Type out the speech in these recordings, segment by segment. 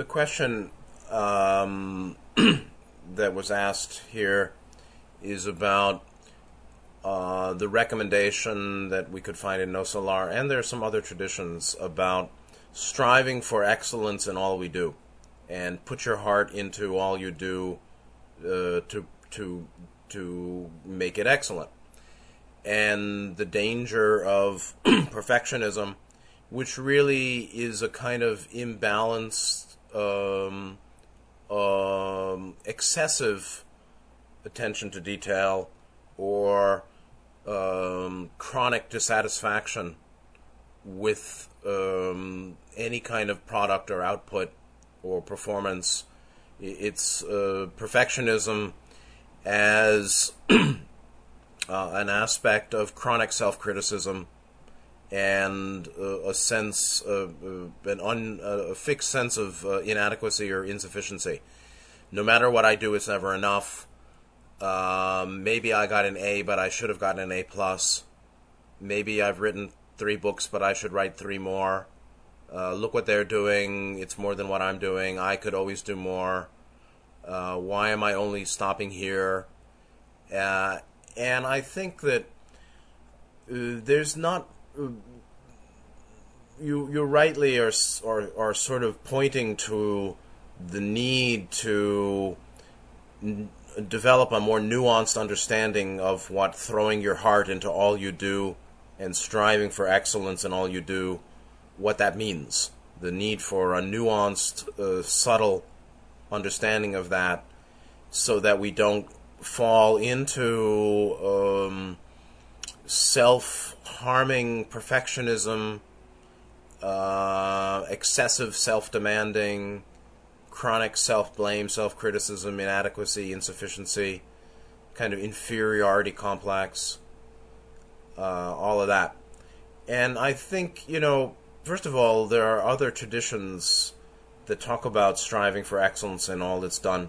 the question um, that was asked here is about uh, the recommendation that we could find in Nosso Lar, and there are some other traditions about striving for excellence in all we do, and put your heart into all you do uh, to to to make it excellent, and the danger of perfectionism, which really is a kind of imbalanced, um, um, excessive attention to detail, or um, chronic dissatisfaction with um, any kind of product or output or performance. It's uh, perfectionism as uh, an aspect of chronic self criticism and uh, a sense, uh, an un, a fixed sense of uh, inadequacy or insufficiency. No matter what I do, it's never enough. Um, maybe I got an A, but I should have gotten an A plus. Maybe I've written three books, but I should write three more. Uh, look what they're doing. It's more than what I'm doing. I could always do more. Uh, why am I only stopping here? Uh, and I think that uh, there's not. You you rightly are, are are sort of pointing to the need to develop a more nuanced understanding of what throwing your heart into all you do and striving for excellence in all you do, what that means. The need for a nuanced, uh, subtle understanding of that so that we don't fall into um, self harming perfectionism, uh, excessive self demanding, chronic self blame, self criticism, inadequacy, insufficiency, kind of inferiority complex, uh, all of that. And I think, you know, first of all, there are other traditions that talk about striving for excellence in all that's done.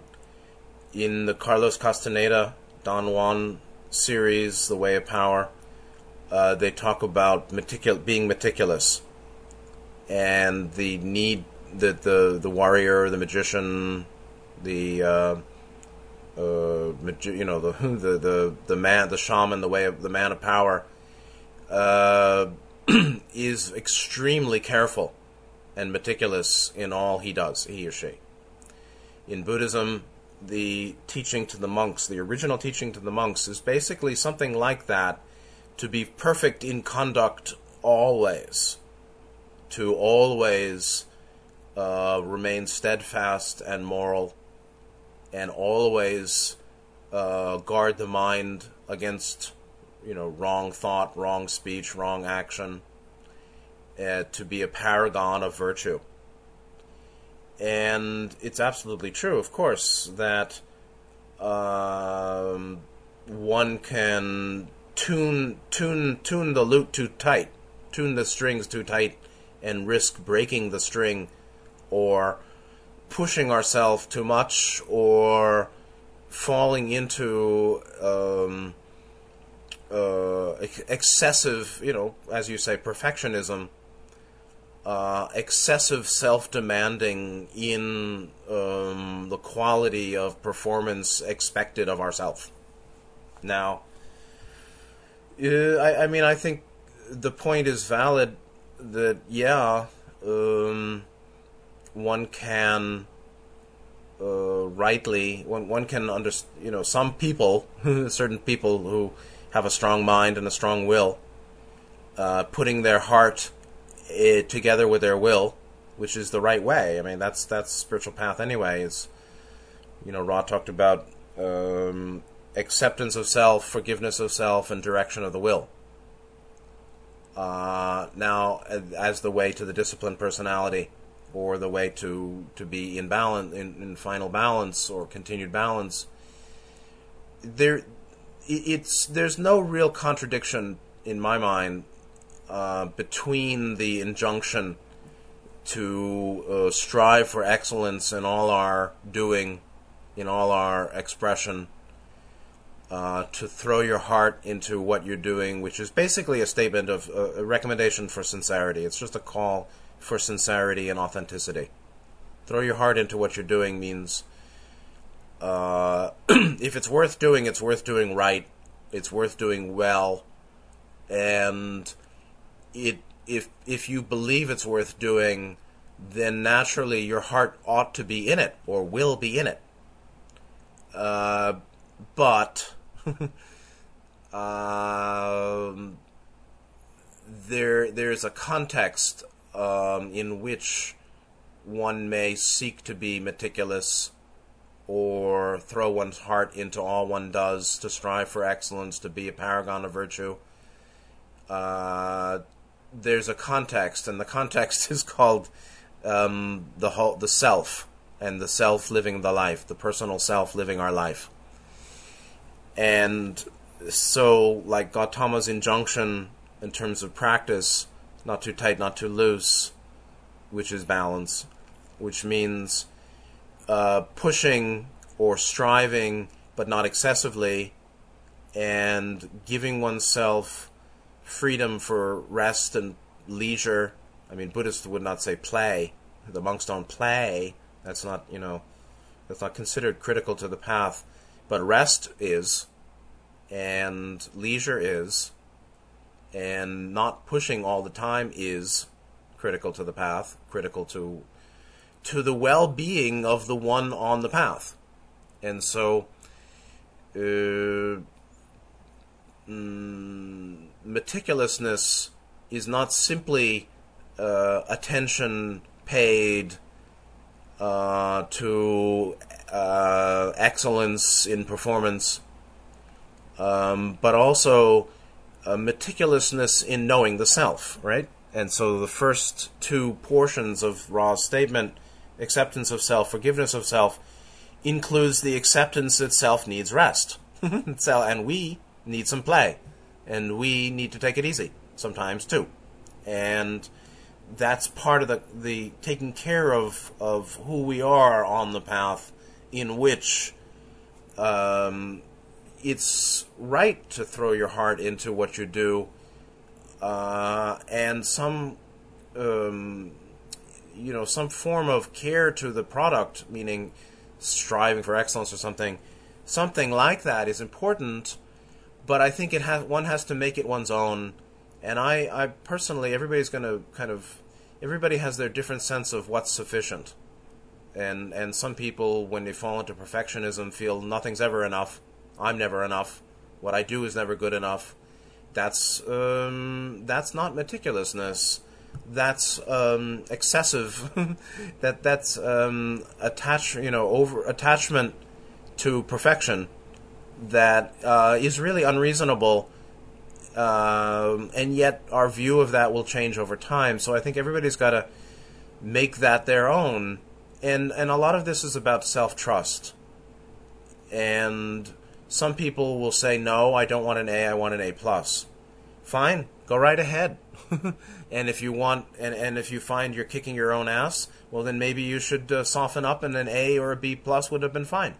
In the Carlos Castaneda Don Juan series, The Way of Power, uh, they talk about meticul- being meticulous and the need that the the warrior, the magician, the uh, uh, magi- you know the the the the man, the shaman, the way of the man of power, uh, is extremely careful and meticulous in all he does, he or she. In Buddhism, the teaching to the monks, the original teaching to the monks, is basically something like that to be perfect in conduct always, to always uh, remain steadfast and moral, and always uh, guard the mind against, you know, wrong thought, wrong speech, wrong action, uh, to be a paragon of virtue. And it's absolutely true, of course, that um, one can tune tune tune the lute too tight, tune the strings too tight, and risk breaking the string or pushing ourselves too much or falling into um, uh, excessive, you know, as you say, perfectionism, uh, excessive self demanding in um, the quality of performance expected of ourselves. Now, uh, I, I, mean, I think the point is valid that, yeah, um, one can uh, rightly one one can understand you know some people certain people who have a strong mind and a strong will uh, putting their heart uh, together with their will which is the right way. I mean that's that's spiritual path anyway is you know Ra talked about um, acceptance of self forgiveness of self and direction of the will. Uh, now as the way to the disciplined personality or the way to to be in balance in, in final balance or continued balance there it's there's no real contradiction in my mind uh, between the injunction to uh, strive for excellence in all our doing, in all our expression, uh, to throw your heart into what you're doing, which is basically a statement of uh, a recommendation for sincerity. It's just a call for sincerity and authenticity. Throw your heart into what you're doing means uh, if it's worth doing, it's worth doing right. It's worth doing well, and it if if you believe it's worth doing, then naturally your heart ought to be in it or will be in it. Uh, but um, there there's a context um, in which one may seek to be meticulous or throw one's heart into all one does to strive for excellence, to be a paragon of virtue. Uh, there's a context, and the context is called um, the whole, the self, and the self living the life, the personal self living our life. And so, like Gautama's injunction in terms of practice, not too tight, not too loose, which is balance, which means uh, pushing or striving, but not excessively, and giving oneself freedom for rest and leisure. I mean, Buddhists would not say play. The monks don't play. That's not, you know, that's not considered critical to the path. But rest is, and leisure is, and not pushing all the time is critical to the path, critical to to the well-being of the one on the path. And so uh, mm, meticulousness is not simply uh, attention paid uh, to uh, excellence in performance, um, but also meticulousness in knowing the self, right? And so the first two portions of Ra's statement acceptance of self, forgiveness of self, includes the acceptance that self needs rest. and we need some play. And we need to take it easy sometimes too. And that's part of the, the taking care of, of who we are on the path in which um, it's right to throw your heart into what you do. Uh, and some um, you know some form of care to the product, meaning striving for excellence or something, something like that is important. But I think it has one has to make it one's own. And I, I personally, everybody's going to kind of, everybody has their different sense of what's sufficient. And and some people, when they fall into perfectionism, feel nothing's ever enough. I'm never enough. What I do is never good enough. That's um, that's not meticulousness that's um, excessive. that that's um, attach you know over attachment to perfection that uh, is really unreasonable. Um, and yet, our view of that will change over time. So I think everybody's got to make that their own. And and a lot of this is about self trust. And some people will say, "No, I don't want an A. I want an A plus." Fine, go right ahead. and if you want, and, and if you find you're kicking your own ass, well, then maybe you should uh, soften up, and an A or a B plus would have been fine.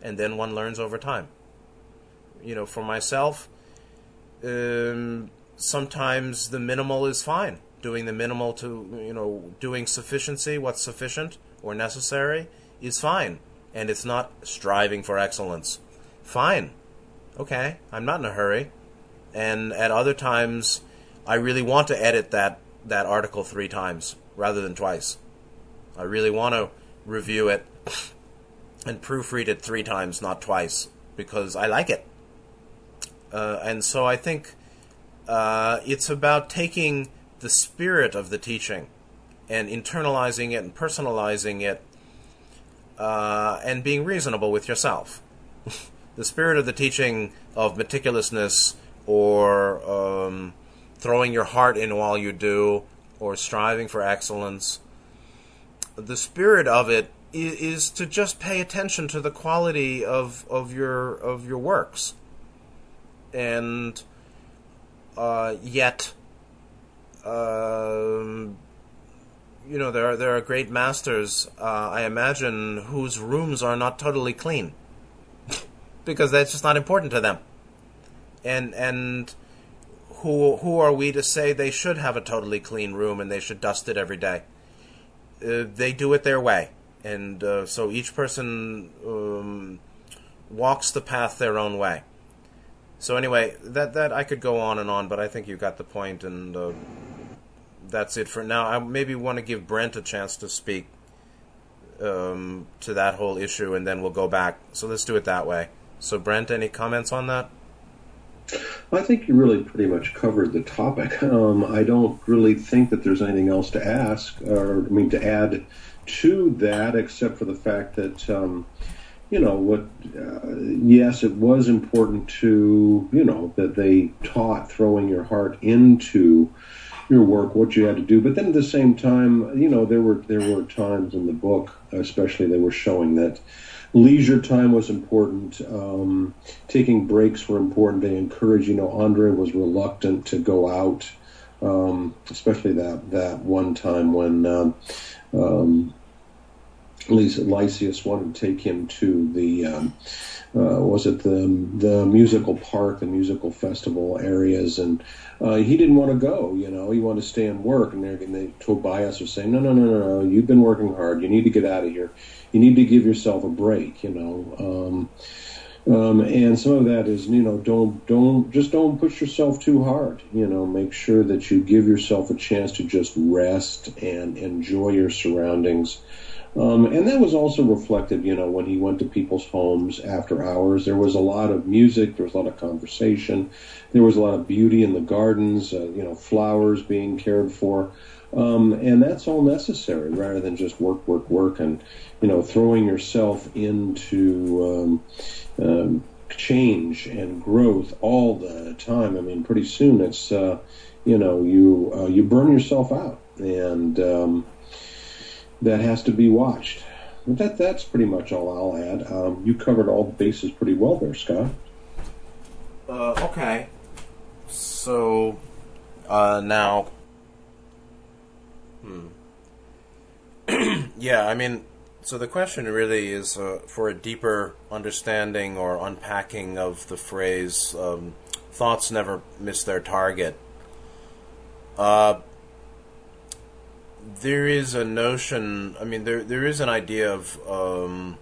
And then one learns over time. You know, for myself, um, sometimes the minimal is fine. Doing the minimal to, you know, doing sufficiency, what's sufficient or necessary, is fine. And it's not striving for excellence. Fine. Okay, I'm not in a hurry. And at other times, I really want to edit that that article three times rather than twice. I really want to review it and proofread it three times, not twice, because I like it. Uh, and so I think uh, it's about taking the spirit of the teaching and internalizing it and personalizing it uh, and being reasonable with yourself. the spirit of the teaching of meticulousness or um, throwing your heart in while you do, or striving for excellence. The spirit of it is, to just pay attention to the quality of, of your of your works, and uh, yet, um, you know, there are there are great masters. Uh, I imagine whose rooms are not totally clean, because that's just not important to them, and and who who are we to say they should have a totally clean room and they should dust it every day? Uh, they do it their way, and uh, so each person um, walks the path their own way. So anyway, that that I could go on and on, but I think you got the point, and uh, that's it for now. I maybe want to give Brent a chance to speak um, to that whole issue, and then we'll go back. So let's do it that way. So Brent, any comments on that? I think you really pretty much covered the topic. Um, I don't really think that there's anything else to ask, or I mean to add to that, except for the fact that um, you know what. Uh, yes, it was important to you know that they taught throwing your heart into your work, what you had to do. But then at the same time, you know, there were there were times in the book, especially, they were showing that leisure time was important. Um, taking breaks were important. They encouraged. You know, Andre was reluctant to go out, um, especially that that one time when. Um, um, Lysias wanted to take him to the um, uh, was it the the musical park, the musical festival areas, and uh, he didn't want to go. You know, he wanted to stay and work. And, and they Tobias was saying, no, no, no, no, no, you've been working hard. You need to get out of here. You need to give yourself a break. You know. Um, um, and some of that is, you know, don't don't just don't push yourself too hard. You know, make sure that you give yourself a chance to just rest and enjoy your surroundings. Um, and that was also reflected, you know, when he went to people's homes after hours. There was a lot of music, there was a lot of conversation, there was a lot of beauty in the gardens, uh, you know, flowers being cared for. Um, and that's all necessary rather than just work, work, work, and, you know, throwing yourself into um, um, change and growth all the time. I mean, pretty soon it's, uh, you know, you, uh, you burn yourself out. And, um, that has to be watched. But that that's pretty much all I'll add. Um, you covered all the bases pretty well there, Scott. Uh, okay. So uh, now, hmm. yeah, I mean, so the question really is uh, for a deeper understanding or unpacking of the phrase um, "thoughts never miss their target." Uh, there is a notion. I mean, there there is an idea of um,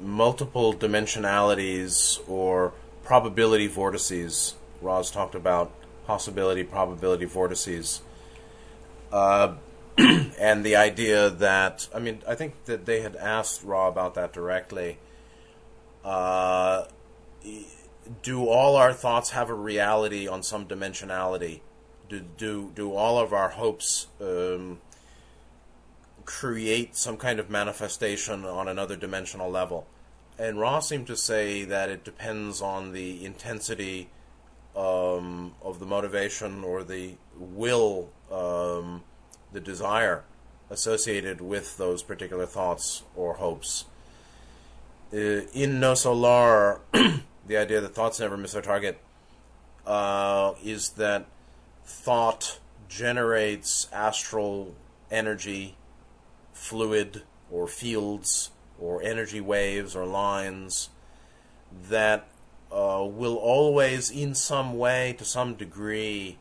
multiple dimensionalities or probability vortices. Ra talked about possibility probability vortices, uh, and the idea that I mean, I think that they had asked Ra about that directly. Uh, do all our thoughts have a reality on some dimensionality? Do do do all of our hopes um, create some kind of manifestation on another dimensional level? And Ra seemed to say that it depends on the intensity um, of the motivation or the will, um, the desire associated with those particular thoughts or hopes. Uh, in Nosso Lar, the idea that thoughts never miss their target uh, is that thought generates astral energy, fluid, or fields, or energy waves, or lines that uh, will always, in some way, to some degree,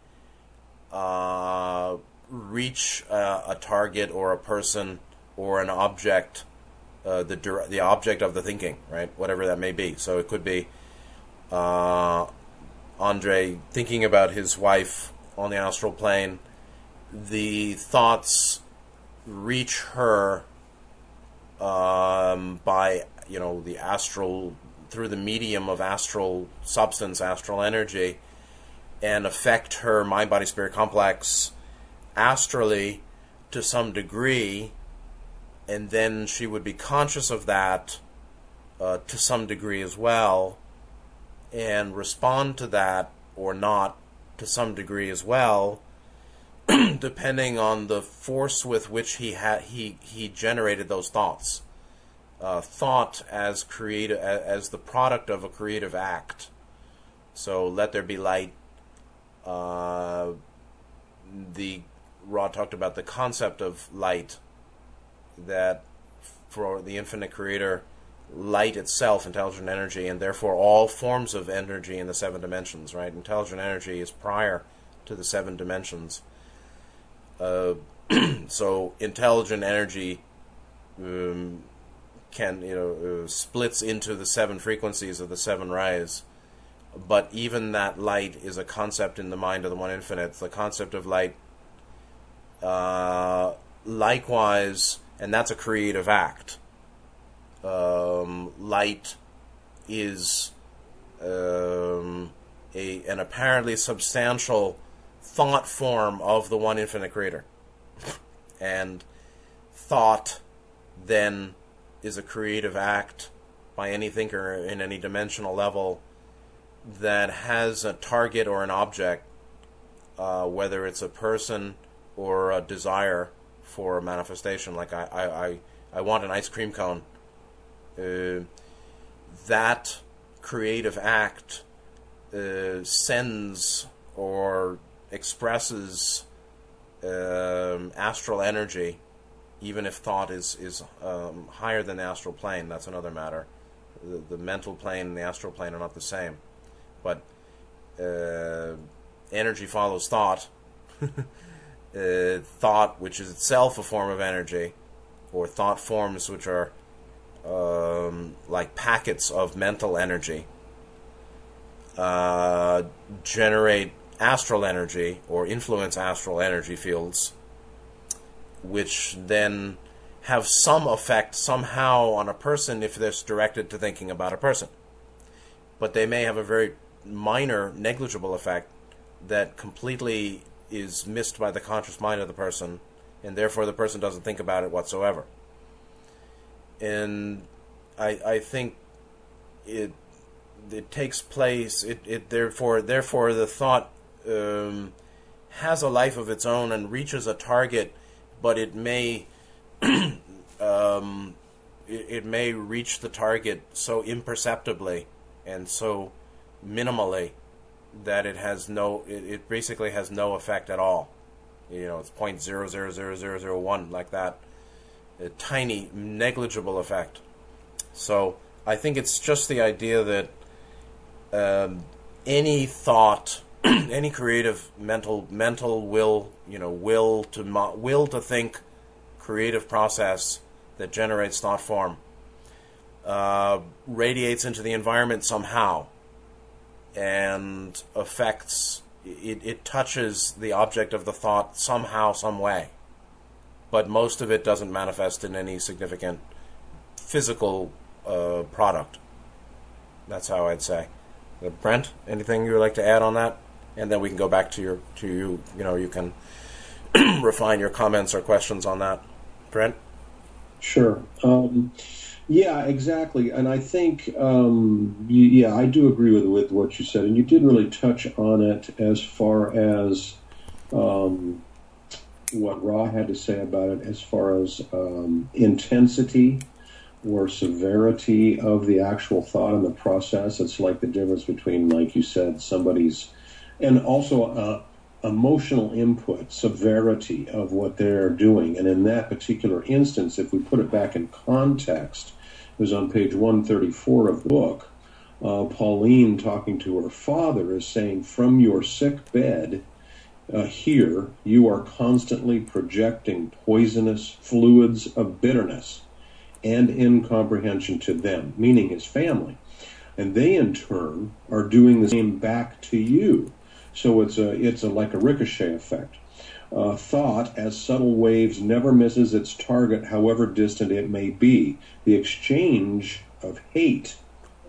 uh, reach a, a, target or a person or an object, uh, the the object of the thinking, right? Whatever that may be. So it could be uh, Andre thinking about his wife on the astral plane, the thoughts reach her um, by you know the astral through the medium of astral substance, astral energy, and affect her mind body spirit complex astrally to some degree, and then she would be conscious of that uh, to some degree as well, and respond to that or not to some degree as well, depending on the force with which he he he generated those thoughts. Uh, thought as creative as the product of a creative act. So let there be light. Uh, the Ra talked about the concept of light that for the infinite creator light itself, intelligent energy, and therefore all forms of energy in the seven dimensions, right? Intelligent energy is prior to the seven dimensions. Uh, so intelligent energy um, can you know uh, splits into the seven frequencies of the seven rays. But even that light is a concept in the mind of the one infinite. The concept of light, uh, likewise, and that's a creative act. Um, light is um, a an apparently substantial thought form of the one infinite creator, and thought then is a creative act by any thinker in any dimensional level that has a target or an object, uh, whether it's a person or a desire for a manifestation. Like I, I, I, I want an ice cream cone. Uh, that creative act uh, sends or expresses um, astral energy even if thought is is um, higher than the astral plane, that's another matter. The, the, mental plane and the astral plane are not the same, but uh, energy follows thought. uh, thought, which is itself a form of energy, or thought forms which are um, like packets of mental energy, uh, generate astral energy or influence astral energy fields which then have some effect somehow on a person if they're directed to thinking about a person. But they may have a very minor, negligible effect that completely is missed by the conscious mind of the person, and therefore the person doesn't think about it whatsoever. And I, I think it it takes place. It, it therefore therefore the thought um, has a life of its own and reaches a target but it may um, it, it, may reach the target so imperceptibly and so minimally that it has no it, it basically has no effect at all. You know, it's point zero zero zero zero zero one like that, a tiny negligible effect. So I think it's just the idea that um, any thought any creative mental mental will you know will to will to think creative process that generates thought form uh, radiates into the environment somehow and affects it, it touches the object of the thought somehow some way but most of it doesn't manifest in any significant physical uh, product that's how i'd say uh, brent anything you would like to add on that and then we can go back to your to you. You know, you can refine your comments or questions on that. Brent. Sure. Um, yeah, exactly. And I think, um, yeah, I do agree with with what you said, and you did really touch on it as far as um, what Ra had to say about it, as far as um, intensity or severity of the actual thought in the process. It's like the difference between, like you said, somebody's and also uh, emotional input, severity of what they're doing. And in that particular instance, if we put it back in context, it was on page 134 of the book. Uh, Pauline, talking to her father, is saying, From your sick bed, uh, here you are constantly projecting poisonous fluids of bitterness and incomprehension to them, meaning his family. And they, in turn, are doing the same back to you. So it's a it's a like a ricochet effect. Uh, thought, as subtle waves, never misses its target, however distant it may be. The exchange of hate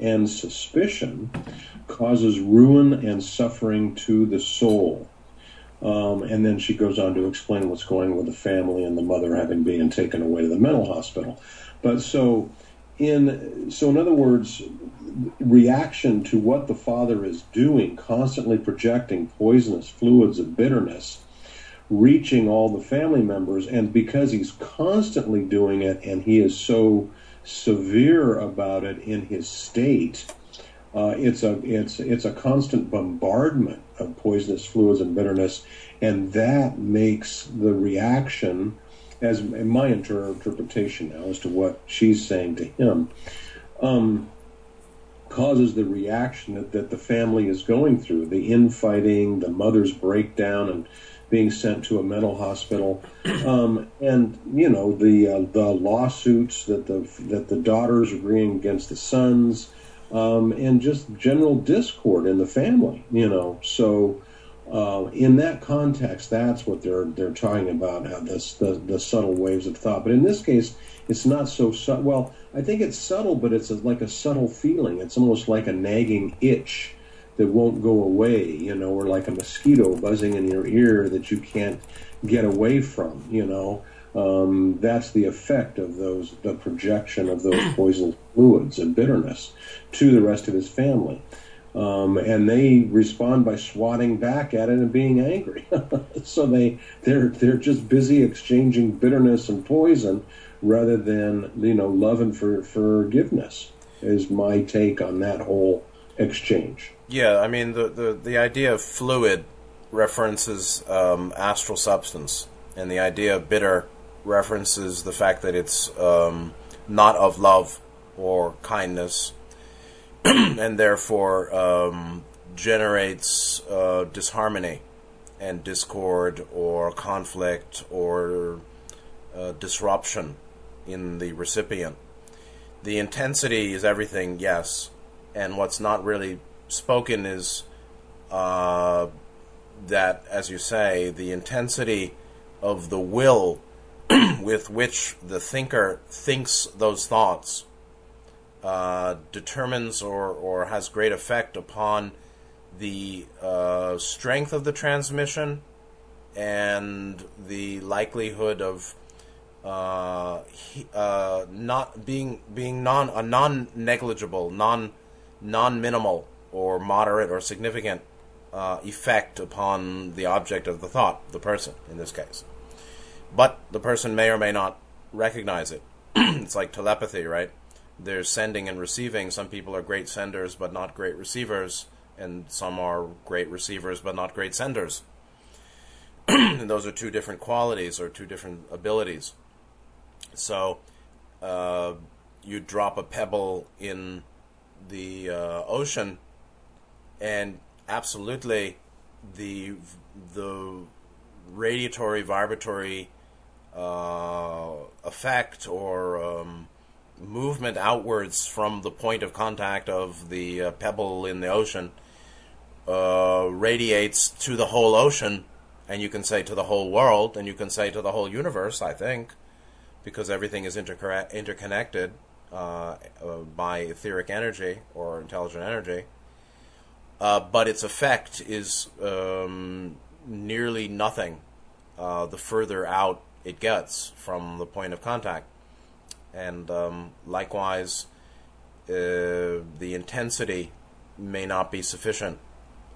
and suspicion causes ruin and suffering to the soul. Um, and then she goes on to explain what's going on with the family and the mother having been taken away to the mental hospital. But so, in so in other words, reaction to what the father is doing, constantly projecting poisonous fluids of bitterness, reaching all the family members. And because he's constantly doing it and he is so severe about it in his state, uh, it's a it's it's a constant bombardment of poisonous fluids and bitterness, and that makes the reaction, as in my interpretation now as to what she's saying to him, um, causes the reaction that, that the family is going through. The infighting, the mother's breakdown, and being sent to a mental hospital, um, and you know the uh, the lawsuits that the that the daughters are bringing against the sons, um, and just general discord in the family. You know, so uh, in that context, that's what they're they're talking about. How this the, the subtle waves of thought, but in this case, it's not so subtle. Well, I think it's subtle, but it's a, like a subtle feeling. It's almost like a nagging itch that won't go away, you know, or like a mosquito buzzing in your ear that you can't get away from, you know. Um, that's the effect of those, the projection of those poison fluids and bitterness to the rest of his family. Um, and they respond by swatting back at it and being angry. so they they're they're just busy exchanging bitterness and poison rather than you know love and for, forgiveness. Is my take on that whole exchange. Yeah, I mean the the, the idea of fluid references um, astral substance, and the idea of bitter references the fact that it's um, not of love or kindness, and therefore um, generates uh, disharmony and discord or conflict or uh, disruption in the recipient. The intensity is everything, yes, and what's not really spoken is uh, that, as you say, the intensity of the will with which the thinker thinks those thoughts uh, determines or, or has great effect upon the uh, strength of the transmission and the likelihood of uh, he, uh, not being being non a non negligible, non non minimal or moderate or significant uh, effect upon the object of the thought, the person in this case. But the person may or may not recognize it. it's like telepathy, right? There's sending and receiving. Some people are great senders but not great receivers, and some are great receivers but not great senders. and those are two different qualities or two different abilities. So uh, you drop a pebble in the uh, ocean, and absolutely the the radiatory vibratory uh, effect or um, movement outwards from the point of contact of the uh, pebble in the ocean uh, radiates to the whole ocean, and you can say to the whole world, and you can say to the whole universe. I think because everything is inter- interconnected uh, uh, by etheric energy or intelligent energy. Uh, but its effect is um, nearly nothing the further out it gets from the point of contact. And um, likewise, uh, the intensity may not be sufficient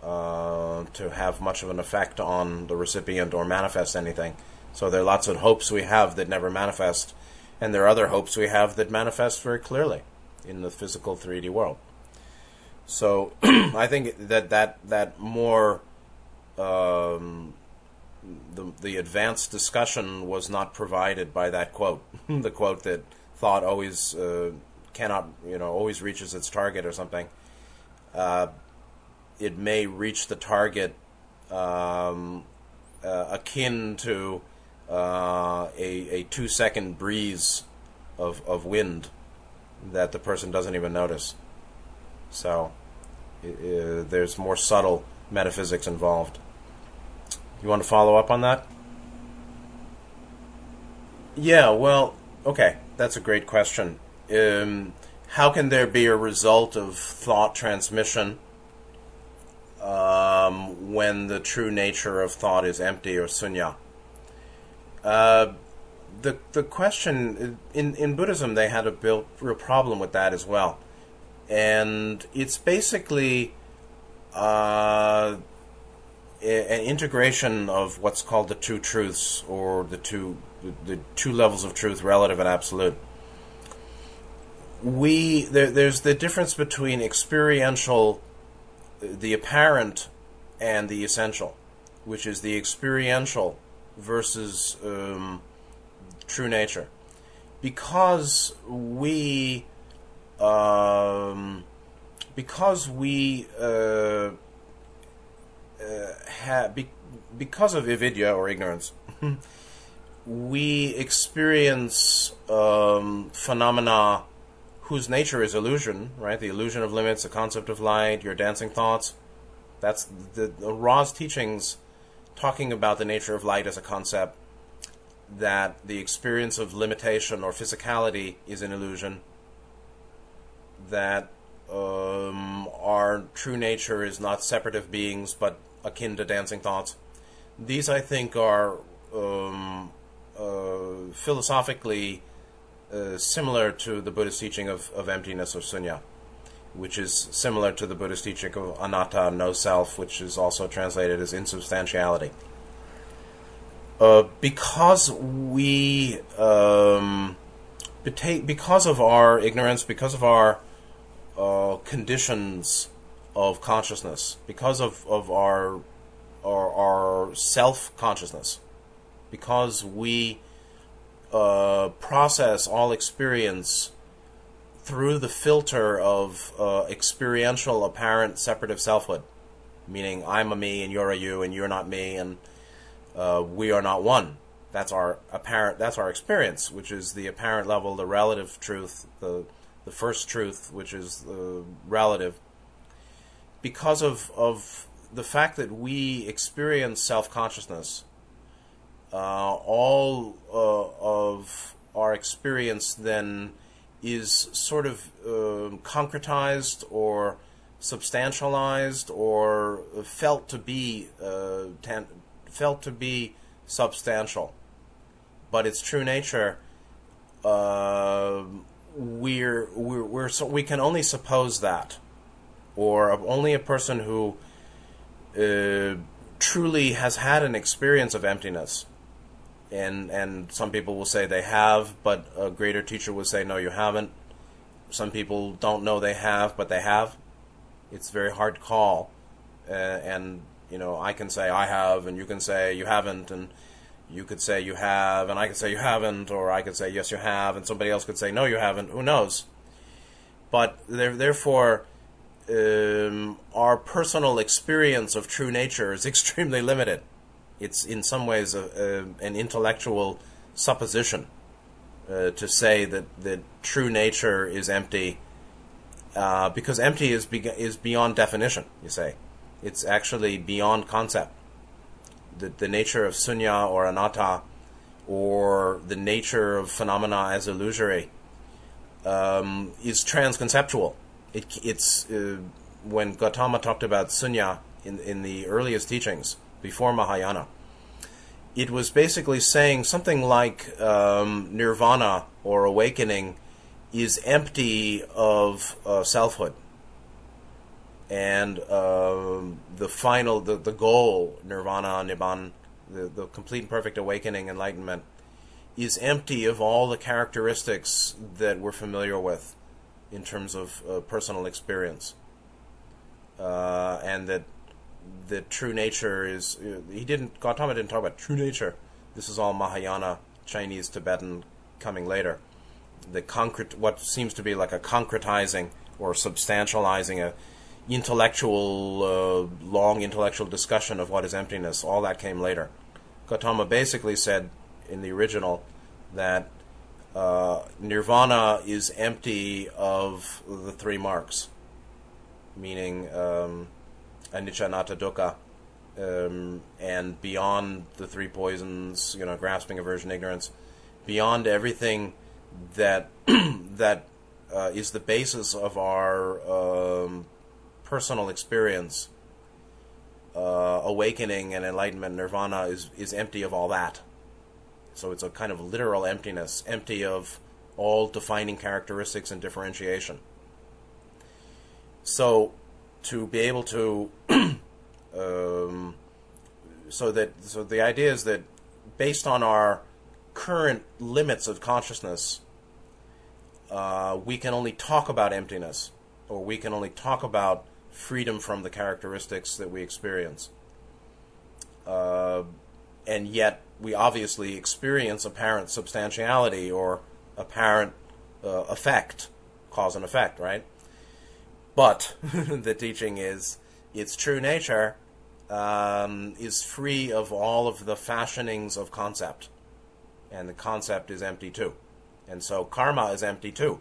uh, to have much of an effect on the recipient or manifest anything. So there are lots of hopes we have that never manifest, and there are other hopes we have that manifest very clearly in the physical 3D world. So I think that that that more um, the the advanced discussion was not provided by that quote, the quote that thought always uh, cannot you know always reaches its target or something. Uh, it may reach the target um, uh, akin to uh, a, a two second breeze of, of wind that the person doesn't even notice. So there's more subtle metaphysics involved. You want to follow up on that? Yeah, well, okay, that's a great question. Um, how can there be a result of thought transmission um, when the true nature of thought is empty or sunya? Uh, the the question in in Buddhism they had a real, real problem with that as well, and it's basically uh, an integration of what's called the two truths or the two the, the two levels of truth, relative and absolute. We there, there's the difference between experiential, the apparent, and the essential, which is the experiential versus um, true nature. Because we, um, because we uh, uh, have, be, because of avidya or ignorance, we experience um, phenomena whose nature is illusion, right? The illusion of limits, the concept of light, your dancing thoughts. That's the, the Ra's teachings talking about the nature of light as a concept, that the experience of limitation or physicality is an illusion, that um, our true nature is not separative beings but akin to dancing thoughts. These, I think, are um, uh, philosophically uh, similar to the Buddhist teaching of, of emptiness or sunya, which is similar to the Buddhist teaching of anatta, no self, which is also translated as insubstantiality. Uh, because we, um, because of our ignorance, because of our uh, conditions of consciousness, because of, of our, our, our self consciousness, because we uh, process all experience through the filter of uh, experiential apparent separative selfhood, meaning I'm a me and you're a you and you're not me and uh, we are not one. That's our apparent. That's our experience, which is the apparent level, the relative truth, the the first truth, which is the relative. Because of of the fact that we experience self consciousness uh, all uh, of our experience then is sort of uh, concretized or substantialized or felt to be uh, felt to be substantial, but its true nature. Uh, we're, we're, we're so we can only suppose that, or only a person who uh, truly has had an experience of emptiness and and some people will say they have, but a greater teacher will say no, you haven't. Some people don't know they have, but they have. It's very hard call, uh, and you know I can say I have, and you can say you haven't, and you could say you have, and I could say you haven't, or I could say yes you have, and somebody else could say no you haven't. Who knows? But there, therefore, um, our personal experience of true nature is extremely limited it's in some ways a, a, an intellectual supposition uh, to say that, that true nature is empty uh, because empty is be- is beyond definition. You say it's actually beyond concept. The the nature of sunya or anatta, or the nature of phenomena as illusory, um, is transconceptual. It, it's uh, when Gautama talked about sunya in in the earliest teachings before Mahayana. It was basically saying something like um, nirvana or awakening is empty of uh, selfhood. And um, the final, the, the goal, nirvana, nibbana, the, the complete and perfect awakening, enlightenment, is empty of all the characteristics that we're familiar with in terms of uh, personal experience. Uh, and that the true nature is he didn't Gautama didn't talk about true nature. This is all Mahayana, Chinese, Tibetan coming later. The concrete what seems to be like a concretizing or substantializing a intellectual uh, long intellectual discussion of what is emptiness. All that came later. Gautama basically said in the original that uh, nirvana is empty of the three marks, meaning um, anicca dukkha, um, and beyond the three poisons, you know, grasping, aversion, ignorance, beyond everything that that uh, is the basis of our um, personal experience, uh, awakening and enlightenment, nirvana is is empty of all that. So it's a kind of literal emptiness, empty of all defining characteristics and differentiation. So to be able to um, so that so the idea is that based on our current limits of consciousness uh, we can only talk about emptiness or we can only talk about freedom from the characteristics that we experience uh, and yet we obviously experience apparent substantiality or apparent uh, effect cause and effect right but the teaching is its true nature um, is free of all of the fashionings of concept. And the concept is empty too. And so karma is empty too.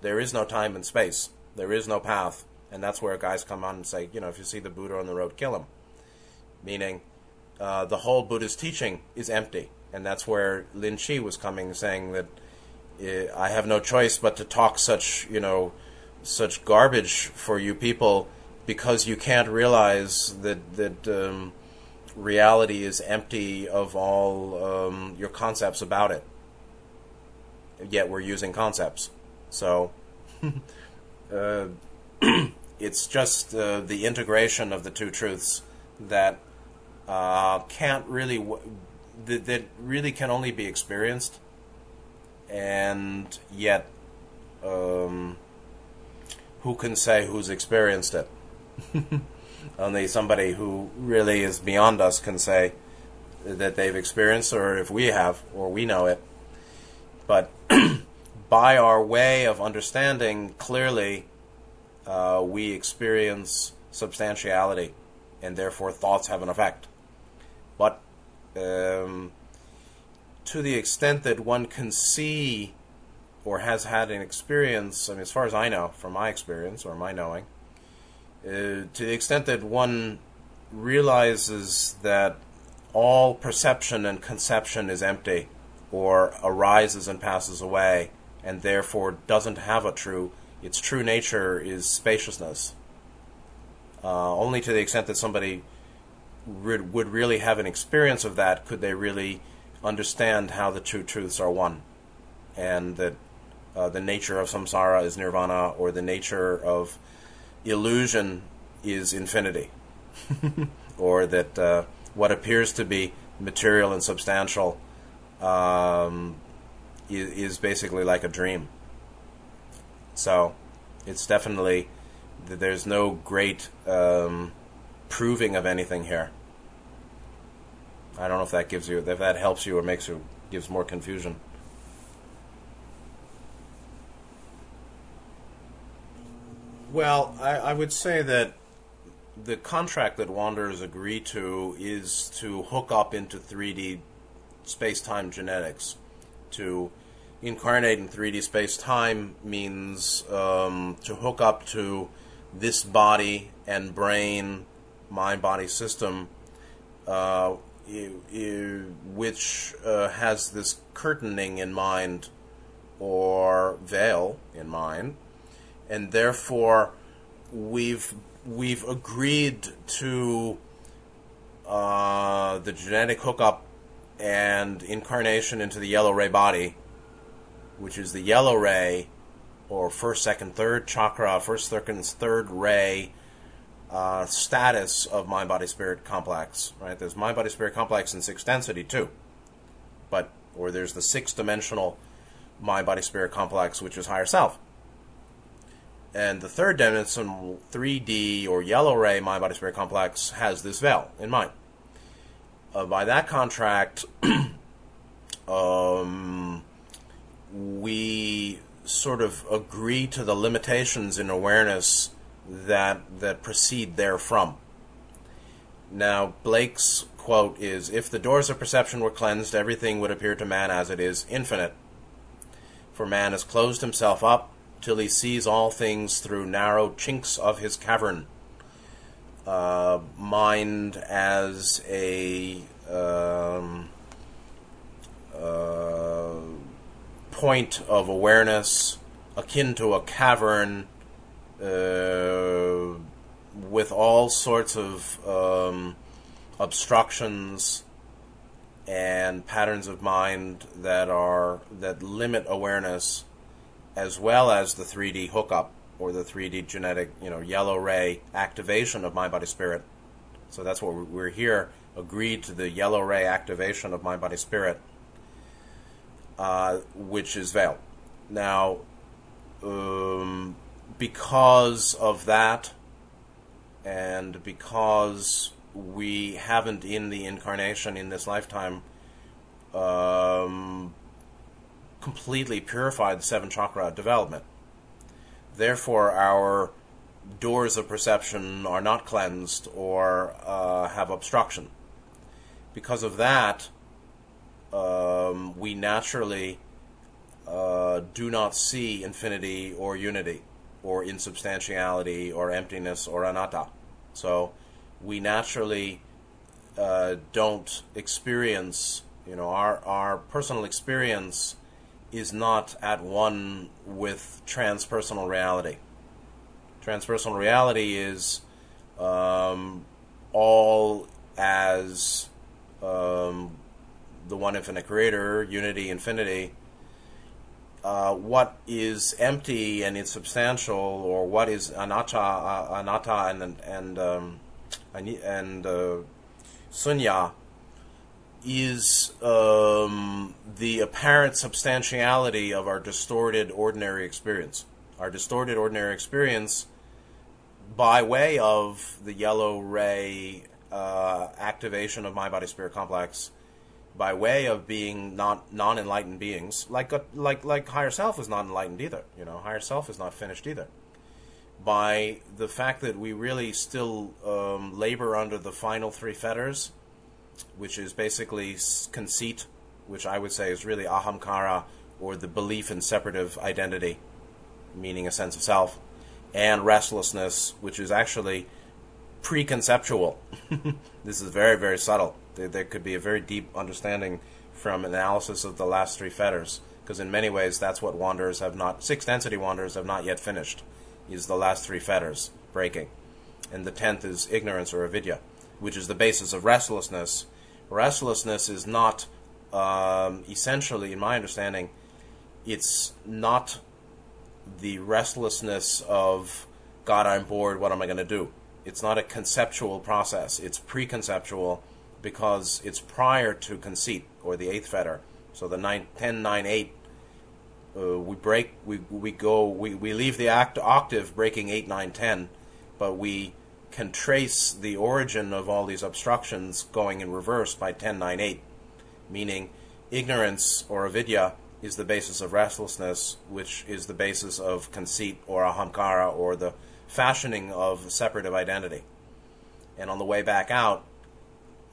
There is no time and space. There is no path. And that's where guys come on and say, you know, if you see the Buddha on the road, kill him. Meaning, uh, the whole Buddha's teaching is empty. And that's where Lin Chi was coming, saying that uh, I have no choice but to talk such, you know, such garbage for you people because you can't realize that that um, reality is empty of all um, your concepts about it. Yet we're using concepts, so uh, it's just uh, the integration of the two truths that uh, can't really w- that, that really can only be experienced, and yet. Um, who can say who's experienced it? Only somebody who really is beyond us can say that they've experienced, or if we have, or we know it. But by our way of understanding clearly, uh, we experience substantiality, and therefore thoughts have an effect. But um, to the extent that one can see or has had an experience, I mean, as far as I know, from my experience or my knowing, uh, to the extent that one realizes that all perception and conception is empty or arises and passes away and therefore doesn't have a true its true nature is spaciousness uh, only to the extent that somebody would really have an experience of that could they really understand how the two truths are one and that uh, the nature of samsara is nirvana, or the nature of illusion is infinity, or that uh, what appears to be material and substantial um, is, is, basically like a dream. So it's definitely there's no great um, proving of anything here. I don't know if that gives you if that helps you or makes you gives more confusion. Well, I, I would say that the contract that Wanderers agree to is to hook up into 3D space time genetics. To incarnate in 3D space time means um, to hook up to this body and brain, mind body system, uh, which uh, has this curtaining in mind or veil in mind. And therefore we've we've agreed to uh, the genetic hookup and incarnation into the yellow ray body, which is the yellow ray, or first, second, third chakra, first, second, third ray uh, status of mind, body, spirit complex. Right? There's mind, body, spirit complex in sixth density too, but or there's the six dimensional mind, body, spirit complex, which is higher self. And the third dimension, 3D or yellow ray mind body spirit complex, has this veil in mind. Uh, by that contract, um, we sort of agree to the limitations in awareness that that proceed therefrom. Now, Blake's quote is If the doors of perception were cleansed, everything would appear to man as it is infinite. For man has closed himself up till he sees all things through narrow chinks of his cavern. Uh, mind as a um, uh, point of awareness akin to a cavern uh, with all sorts of um, obstructions and patterns of mind that are that limit awareness as well as the 3D hookup or the 3D genetic, you know, yellow ray activation of mind body spirit. So that's what we're here agreed to the yellow ray activation of mind body spirit, uh, which is veil. Now, um, because of that, and because we haven't in the incarnation in this lifetime um, completely purified the seven chakra development. Therefore, our doors of perception are not cleansed or uh, have obstruction. Because of that, um, we naturally uh, do not see infinity or unity or insubstantiality or emptiness or anatta. So we naturally uh, don't experience, you know, our, our personal experience is not at one with transpersonal reality. Transpersonal reality is um, all as um, the one infinite creator, unity, infinity. Uh, what is empty and insubstantial, or what is anatta, uh, anatta and and um, and uh, sunya, is um, the apparent substantiality of our distorted ordinary experience. Our distorted ordinary experience, by way of the yellow ray uh, activation of mind body spirit complex, by way of being not non enlightened beings, like a, like like higher self is not enlightened either. You know, higher self is not finished either. By the fact that we really still um, labor under the final three fetters which is basically conceit, which I would say is really ahamkara, or the belief in separative identity, meaning a sense of self, and restlessness, which is actually preconceptual. this is very, very subtle. There, there, could be a very deep understanding from analysis of the last three fetters, because in many ways that's what wanderers have not, six density wanderers have not yet finished, is the last three fetters breaking. And the tenth is ignorance or avidya which is the basis of restlessness. Restlessness is not um, essentially, in my understanding, it's not the restlessness of God, I'm bored. What am I going to do? It's not a conceptual process. It's preconceptual because it's prior to conceit or the eighth fetter. So the nine, 10, 9, 8, uh, we break, we, we go, we, we leave the act, octave breaking 8, 9, 10, but we can trace the origin of all these obstructions going in reverse by 1098, meaning ignorance or avidya is the basis of restlessness, which is the basis of conceit or ahamkara or the fashioning of separative identity. And on the way back out,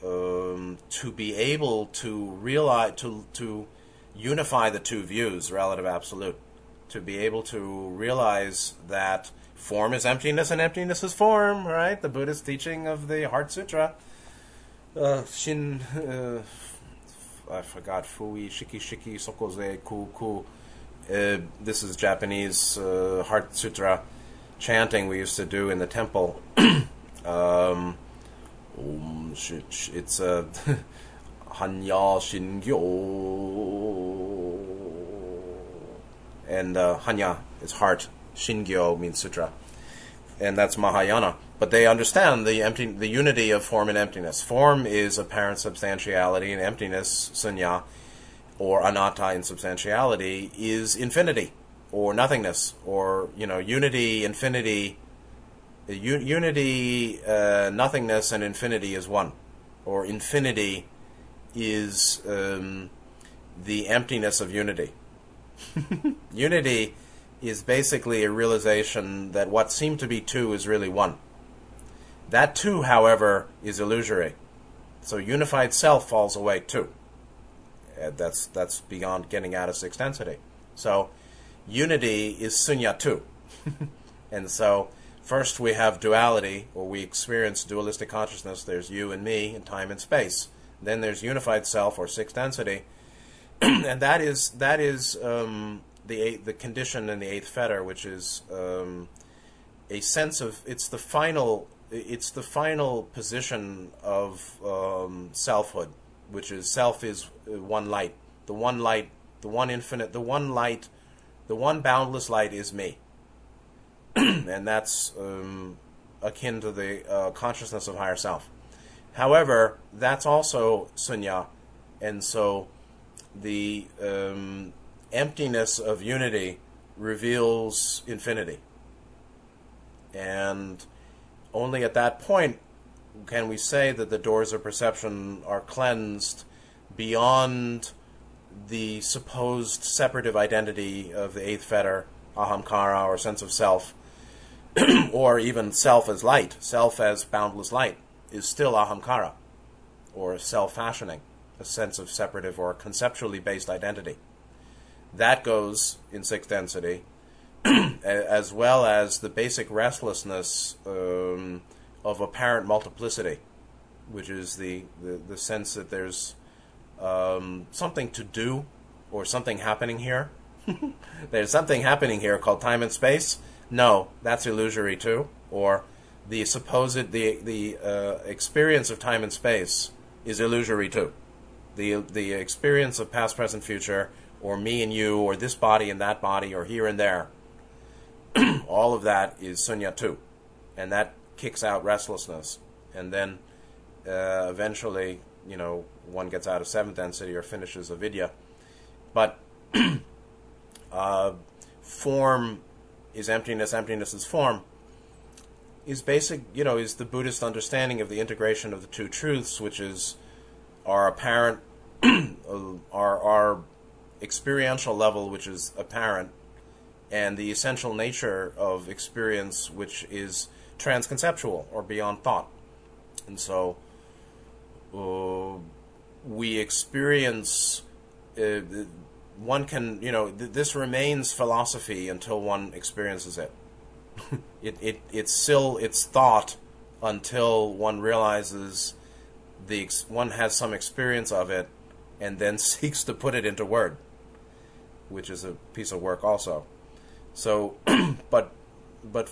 um, to be able to realize, to, to unify the two views, relative absolute, to be able to realize that form is emptiness and emptiness is form, right? The Buddhist teaching of the Heart Sutra. Uh, shin, uh, I forgot, Fui, Shiki Shiki, Sokoze, Ku Ku. Uh, this is Japanese uh, Heart Sutra chanting we used to do in the temple. um, it's a Hanya Shingyo. And uh, Hanya is heart. Shingyo means sutra, and that's Mahayana. But they understand the empty, the unity of form and emptiness. Form is apparent substantiality, and emptiness, sunya, or anatta insubstantiality, is infinity, or nothingness, or you know, unity, infinity. U- unity, uh, nothingness, and infinity is one, or infinity is um, the emptiness of unity. unity is basically a realization that what seemed to be two is really one. That two, however, is illusory. So unified self falls away too. That's that's beyond getting out of six density. So unity is sunya too. and so first we have duality, or we experience dualistic consciousness. There's you and me in time and space. Then there's unified self or sixth density, and that is that is um, the the condition in the eighth fetter, which is um, a sense of it's the final it's the final position of um, selfhood, which is self is uh, one light, the one light, the one infinite, the one light, the one boundless light is me, and that's um, akin to the uh, consciousness of higher self. However, that's also sunya, and so the um, emptiness of unity reveals infinity. And only at that point can we say that the doors of perception are cleansed beyond the supposed separative identity of the eighth fetter, ahamkara, or sense of self, or even self as light, self as boundless light, is still ahamkara, or self fashioning, a sense of separative or conceptually based identity. That goes in sixth density, as well as the basic restlessness um, of apparent multiplicity, which is the, the, the sense that there's um, something to do or something happening here. there's something happening here called time and space. No, that's illusory too. Or the supposed the the uh, experience of time and space is illusory too. The the experience of past, present, future, or me and you, or this body and that body, or here and there. all of that is sunya too, and that kicks out restlessness, and then uh, eventually, you know, one gets out of seventh density or finishes avidya. But uh, form is emptiness, emptiness is form, is basic, you know, is the Buddhist understanding of the integration of the two truths, which is our apparent, our, our experiential level, which is apparent, and the essential nature of experience, which is transconceptual or beyond thought. And so uh, we experience. Uh, one can, you know, th- this remains philosophy until one experiences it. it, it. It's still it's thought until one realizes the ex- one has some experience of it, and then seeks to put it into word, which is a piece of work also. So, but but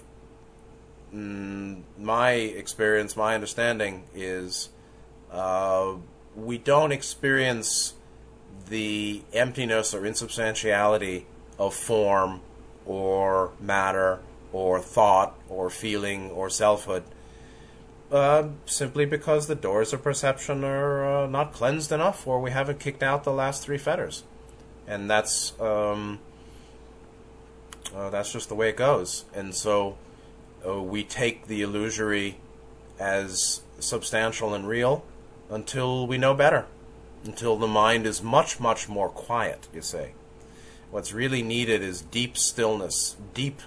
mm, my experience, my understanding is uh, we don't experience the emptiness or insubstantiality of form or matter or thought or feeling or selfhood uh, simply because the doors of perception are uh, not cleansed enough or we haven't kicked out the last three fetters. And that's um, uh, that's just the way it goes. And so uh, we take the illusory as substantial and real until we know better until the mind is much, much more quiet, you say. What's really needed is deep stillness, deep,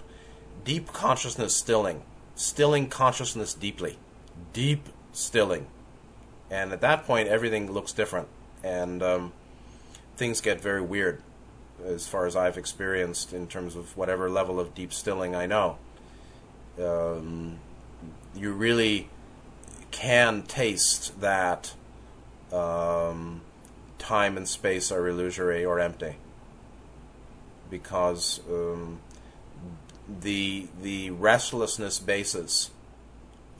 deep consciousness stilling, stilling consciousness deeply, deep stilling. And at that point, everything looks different, and um, things get very weird, as far as I've experienced in terms of whatever level of deep stilling I know. Um, you really can taste that um, time and space are illusory or empty because um, the the restlessness basis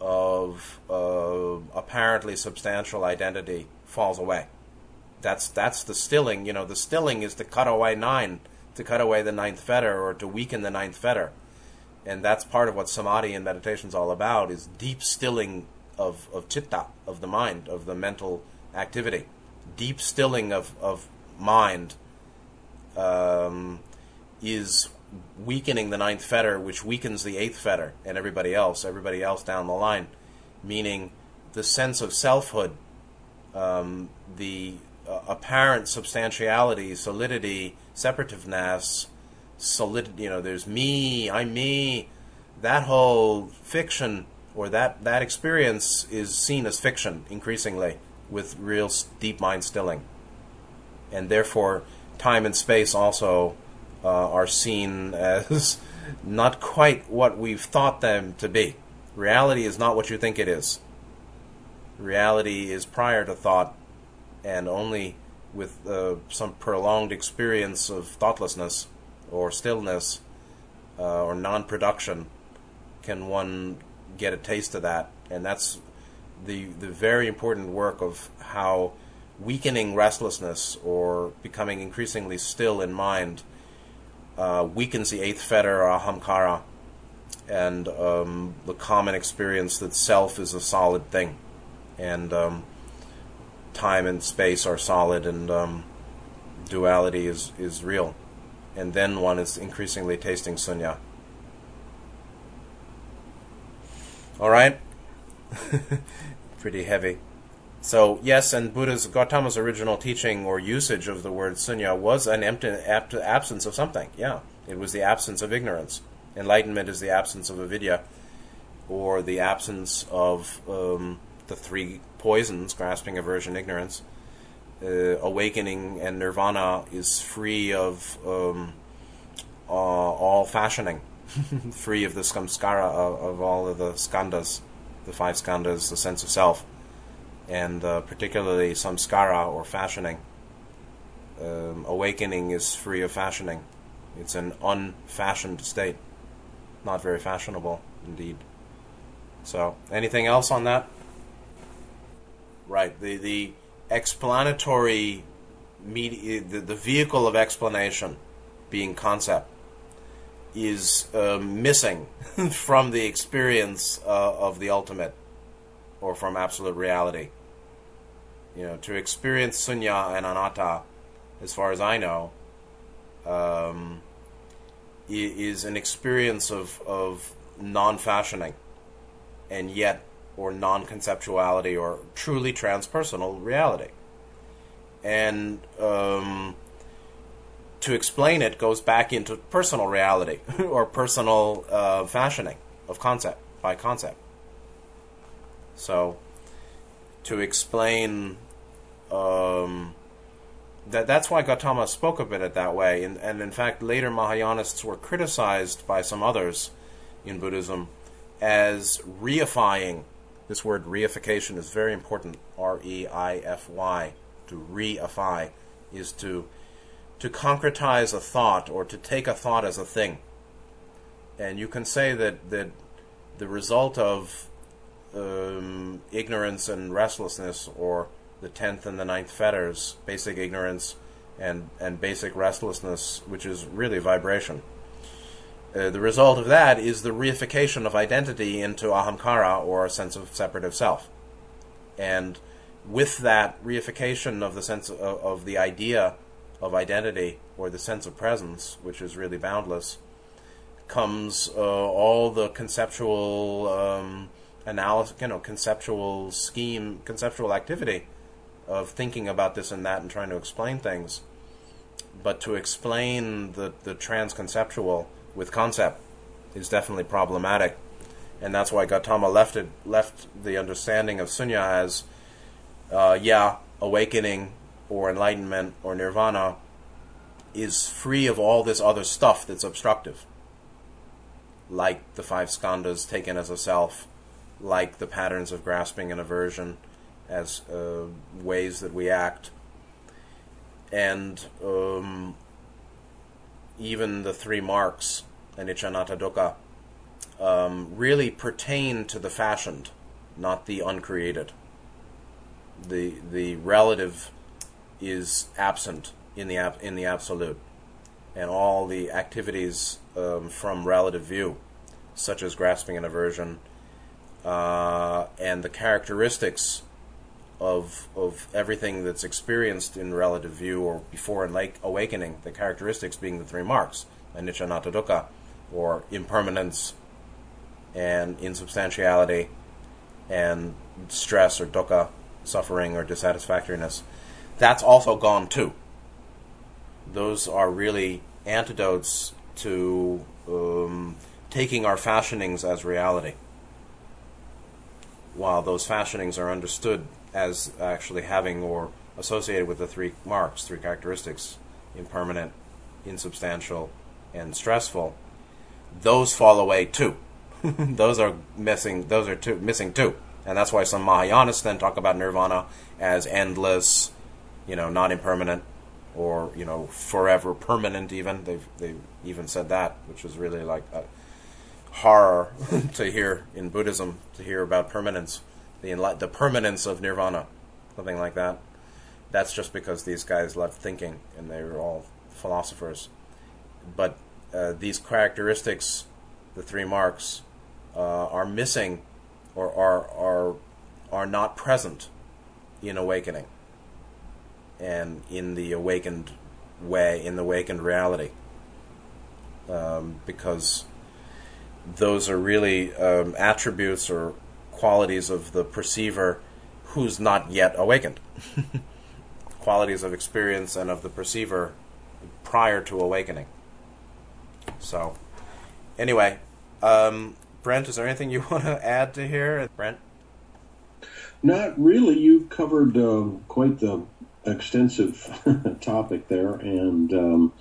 of uh, apparently substantial identity falls away. That's that's the stilling. You know, the stilling is to cut away nine, to cut away the ninth fetter, or to weaken the ninth fetter, and that's part of what samadhi and meditation is all about: is deep stilling of of chitta, of the mind, of the mental activity deep stilling of, of mind um, is weakening the ninth fetter, which weakens the eighth fetter and everybody else, everybody else down the line, meaning the sense of selfhood, um, the uh, apparent substantiality, solidity, separativeness, solid. You know, there's me, I'm me. That whole fiction or that that experience is seen as fiction increasingly with real deep mind stilling. And therefore, time and space also uh, are seen as not quite what we've thought them to be. Reality is not what you think it is. Reality is prior to thought, and only with uh, some prolonged experience of thoughtlessness or stillness uh, or non production can one get a taste of that. And that's the the very important work of how weakening restlessness or becoming increasingly still in mind uh, weakens the eighth fetter or ahamkara and um, the common experience that self is a solid thing. And um, time and space are solid and um, duality is, is real. And then one is increasingly tasting sunya all right pretty heavy. So yes, and Buddha's Gautama's original teaching or usage of the word sunya was an empty, absence of something. Yeah, it was the absence of ignorance, Enlightenment is the absence of avidya, or the absence of um, the three poisons: grasping, aversion, ignorance. Uh, awakening and nirvana is free of um, uh, all fashioning, free of the samskara of, of, all of the skandhas, the five skandhas, the sense of self, and uh, particularly samskara or fashioning. Um, awakening is free of fashioning. It's an unfashioned state, not very fashionable indeed. So, anything else on that? Right. The the explanatory media, the, the vehicle of explanation, being concept, is uh, missing from the experience uh, of the ultimate, or from absolute reality. You know, to experience sunya and anatta, as far as I know, um, is an experience of, of non fashioning and yet, or non conceptuality or truly transpersonal reality. And um, to explain it goes back into personal reality or personal uh, fashioning of concept by concept. So, to explain um, that that's why Gautama spoke of it that way, and, and in fact, later Mahayanists were criticized by some others in Buddhism as reifying. This word reification is very important. R E I F Y. To reify is to to concretize a thought or to take a thought as a thing. And you can say that that the result of um, ignorance and restlessness, or the tenth and the ninth fetters, basic ignorance and and basic restlessness, which is really vibration uh, the result of that is the reification of identity into ahamkara or a sense of separative self. And with that reification of the sense of, of, the idea of identity or the sense of presence, which is really boundless, comes uh, all the conceptual um, analysis, you know, conceptual scheme, conceptual activity of thinking about this and that and trying to explain things. But to explain the, the transconceptual with concept is definitely problematic, and that's why Gautama left it left the understanding of sunya as, uh, yeah, awakening or enlightenment or nirvana is free of all this other stuff that's obstructive, like the five skandhas taken as a self, like the patterns of grasping and aversion as uh, ways that we act, and um, even the three marks anicca dukkha, um, really pertain to the fashioned, not the uncreated. The the relative is absent in the ab- in the absolute, and all the activities um, from relative view, such as grasping and aversion, uh, and the characteristics of of everything that's experienced in relative view or before and like awakening, the characteristics being the three marks, anicca anatta dukkha, or impermanence and insubstantiality and stress or dukkha, suffering or dissatisfactoriness, that's also gone too. Those are really antidotes to um, taking our fashionings as reality, while those fashionings are understood as actually having or associated with the three marks, three characteristics impermanent, insubstantial, and stressful those fall away too. those are missing. Those are two, missing too, and that's why some Mahayanists then talk about nirvana as endless, you know, not impermanent, or you know, forever permanent. Even they've they've even said that, which was really like a horror to hear in Buddhism to hear about permanence, the the permanence of nirvana, something like that. That's just because these guys left thinking and they were all philosophers. But uh, these characteristics, the three marks, uh, are missing or are, are, are not present in awakening and in the awakened way, in the awakened reality. Um, because those are really um, attributes or qualities of the perceiver who's not yet awakened. qualities of experience and of the perceiver prior to awakening. So, anyway, um, Brent, is there anything you want to add to here, Brent? Not really. You've covered um, quite the extensive topic there, and um,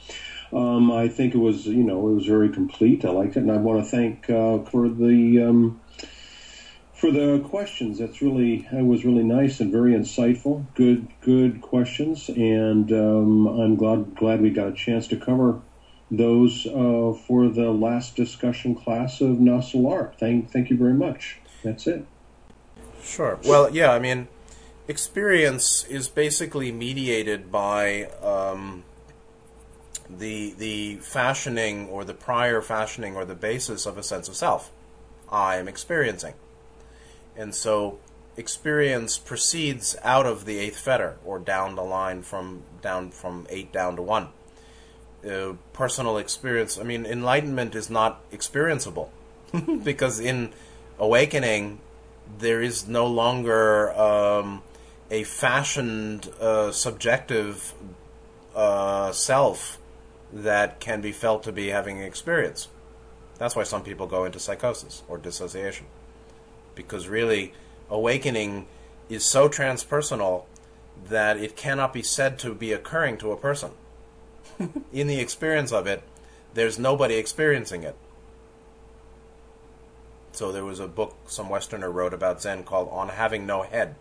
um, I think it was you know it was very complete. I liked it, and I want to thank uh, for the um, for the questions. That's really it was really nice and very insightful. Good good questions, and um, I'm glad glad we got a chance to cover those uh, for the last discussion class of Nosso Lar. Thank thank you very much. That's it. Sure. Well, yeah, I mean, experience is basically mediated by um, the the fashioning or the prior fashioning or the basis of a sense of self. I am experiencing, and so experience proceeds out of the eighth fetter or down the line from down from eight down to one. Uh, personal experience. I mean, enlightenment is not experienceable because in awakening there is no longer um, a fashioned uh, subjective uh, self that can be felt to be having experience. That's why some people go into psychosis or dissociation. Because really, awakening is so transpersonal that it cannot be said to be occurring to a person. In the experience of it, there's nobody experiencing it. So there was a book some Westerner wrote about Zen called On Having No Head.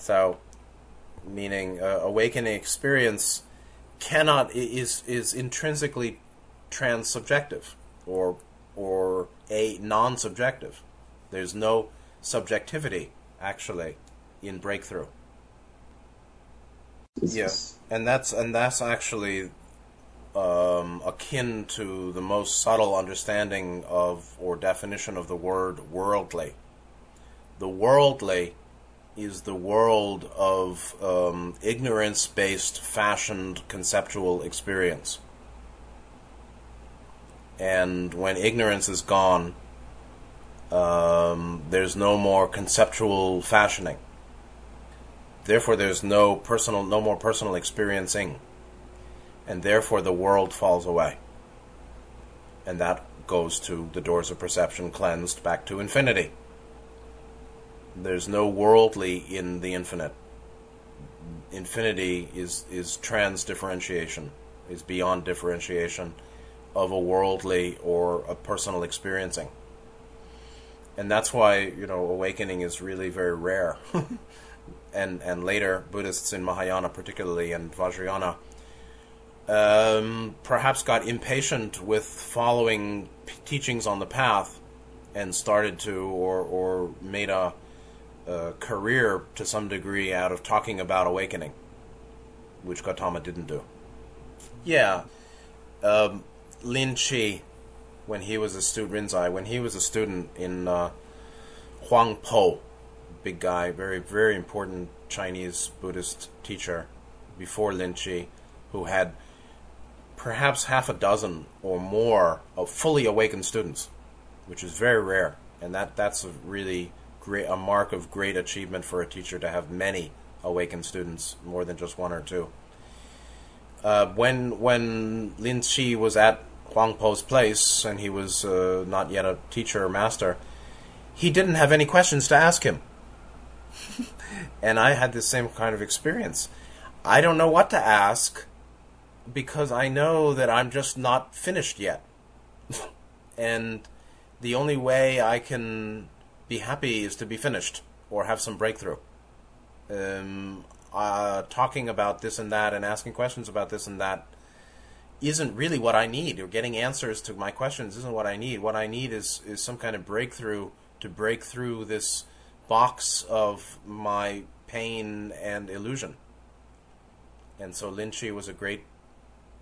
So, meaning uh, awakening experience cannot is is intrinsically transsubjective or or a non-subjective. There's no subjectivity actually in breakthrough. Yes, yeah. and that's and that's actually um, akin to the most subtle understanding of or definition of the word worldly. The worldly is the world of um, ignorance based, fashioned conceptual experience. And when ignorance is gone, um, there's no more conceptual fashioning. Therefore, there's no personal, no more personal experiencing and therefore the world falls away. And that goes to the doors of perception cleansed back to infinity. There's no worldly in the infinite. Infinity is, is trans differentiation, is beyond differentiation of a worldly or a personal experiencing. And that's why, you know, awakening is really very rare. and and later Buddhists in Mahayana particularly and Vajrayana um, perhaps got impatient with following p- teachings on the path and started to, or, or made a, a, career to some degree out of talking about awakening, which Gautama didn't do. Yeah. Um, Lin Chi, when he was a student, Rinzai, when he was a student in uh, Huang Po, big guy, very, very important Chinese Buddhist teacher before Lin Chi, who had perhaps half a dozen or more of fully awakened students, which is very rare, and that that's a really great a mark of great achievement for a teacher to have many awakened students, more than just one or two. Uh, when when Lin Chi was at Huang Po's place and he was uh, not yet a teacher or master, he didn't have any questions to ask him. and I had the same kind of experience. I don't know what to ask because I know that I'm just not finished yet. and the only way I can be happy is to be finished or have some breakthrough. Um, uh, talking about this and that and asking questions about this and that isn't really what I need, or getting answers to my questions isn't what I need. What I need is, is some kind of breakthrough to break through this box of my pain and illusion. And so Lin was a great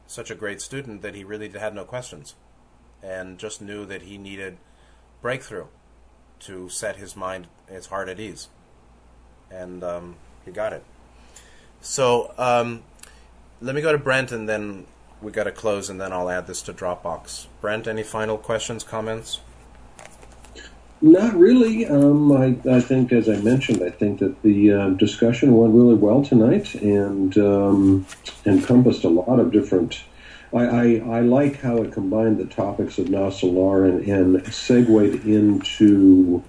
such a great student that he really had no questions and just knew that he needed breakthrough to set his mind, his heart at ease. And um, he got it. So um, let me go to Brent and then we got to close and then I'll add this to Dropbox. Brent, any final questions, comments? Not really. Um, I, I, think, as I mentioned, I think that the uh, discussion went really well tonight and um, encompassed a lot of different I, I, I, like how it combined the topics of Nosso Lar and, and segued into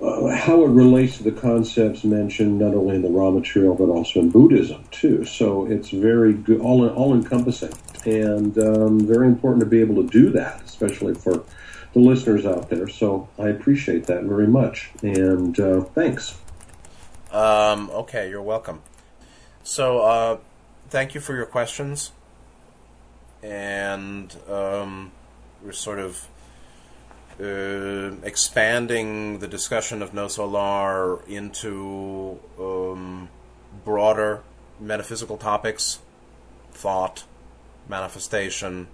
uh, how it relates to the concepts mentioned not only in the Ra material but also in Buddhism too. So it's very good, all all encompassing, and um, very important to be able to do that, especially for the listeners out there. So I appreciate that very much, and uh, thanks. Um, okay, you're welcome. So uh, thank you for your questions, and um, we're sort of uh, expanding the discussion of Nosso Lar into um, broader metaphysical topics, thought, manifestation,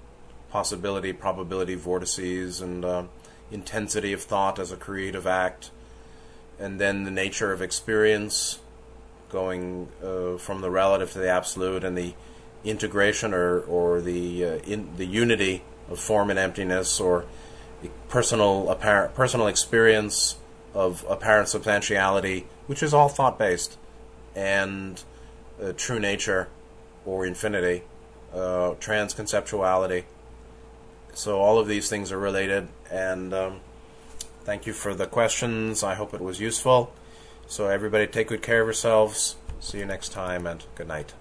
possibility, probability, vortices, and uh, intensity of thought as a creative act, and then the nature of experience, going uh, from the relative to the absolute, and the integration or or the uh, in the unity of form and emptiness, or personal apparent personal experience of apparent substantiality, which is all thought based, and uh, true nature or infinity, uh, transconceptuality. So all of these things are related, and um, thank you for the questions. I hope it was useful. So everybody, take good care of yourselves. See you next time, and good night.